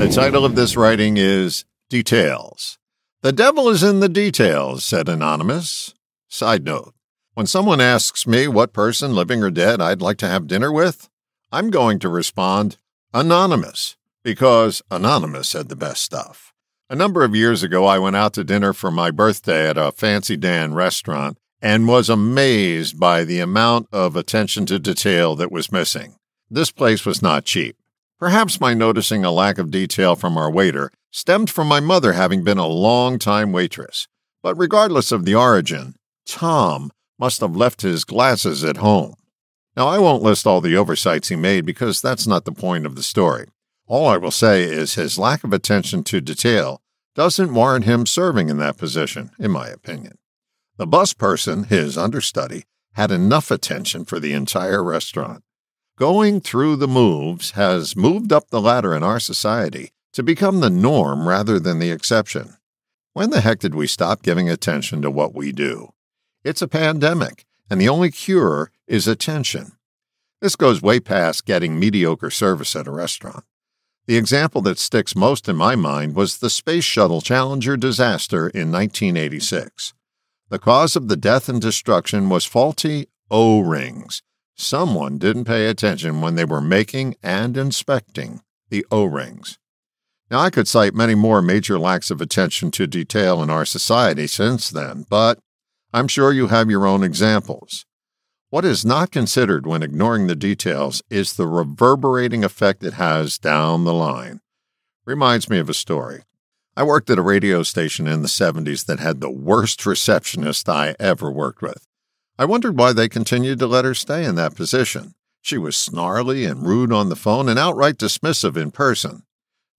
The title of this writing is Details. The devil is in the details, said Anonymous. Side note When someone asks me what person, living or dead, I'd like to have dinner with, I'm going to respond Anonymous, because Anonymous said the best stuff. A number of years ago, I went out to dinner for my birthday at a Fancy Dan restaurant and was amazed by the amount of attention to detail that was missing. This place was not cheap. Perhaps my noticing a lack of detail from our waiter stemmed from my mother having been a long time waitress. But regardless of the origin, Tom must have left his glasses at home. Now, I won't list all the oversights he made because that's not the point of the story. All I will say is his lack of attention to detail doesn't warrant him serving in that position, in my opinion. The bus person, his understudy, had enough attention for the entire restaurant. Going through the moves has moved up the ladder in our society to become the norm rather than the exception. When the heck did we stop giving attention to what we do? It's a pandemic, and the only cure is attention. This goes way past getting mediocre service at a restaurant. The example that sticks most in my mind was the Space Shuttle Challenger disaster in 1986. The cause of the death and destruction was faulty O rings. Someone didn't pay attention when they were making and inspecting the O rings. Now, I could cite many more major lacks of attention to detail in our society since then, but I'm sure you have your own examples. What is not considered when ignoring the details is the reverberating effect it has down the line. Reminds me of a story. I worked at a radio station in the 70s that had the worst receptionist I ever worked with. I wondered why they continued to let her stay in that position. She was snarly and rude on the phone and outright dismissive in person.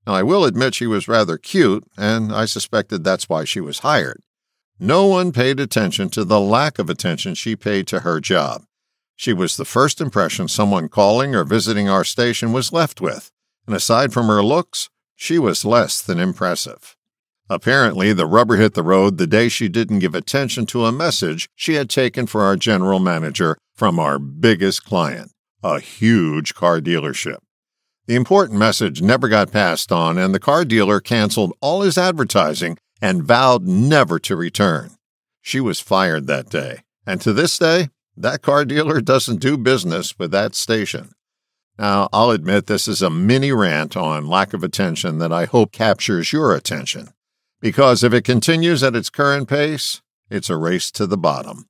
Now, I will admit she was rather cute, and I suspected that's why she was hired. No one paid attention to the lack of attention she paid to her job. She was the first impression someone calling or visiting our station was left with, and aside from her looks, she was less than impressive. Apparently, the rubber hit the road the day she didn't give attention to a message she had taken for our general manager from our biggest client, a huge car dealership. The important message never got passed on, and the car dealer canceled all his advertising and vowed never to return. She was fired that day, and to this day, that car dealer doesn't do business with that station. Now, I'll admit this is a mini rant on lack of attention that I hope captures your attention, because if it continues at its current pace, it's a race to the bottom.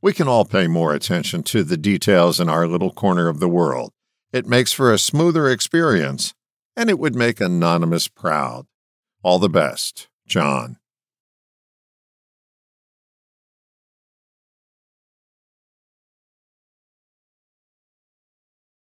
We can all pay more attention to the details in our little corner of the world. It makes for a smoother experience, and it would make Anonymous proud. All the best. John.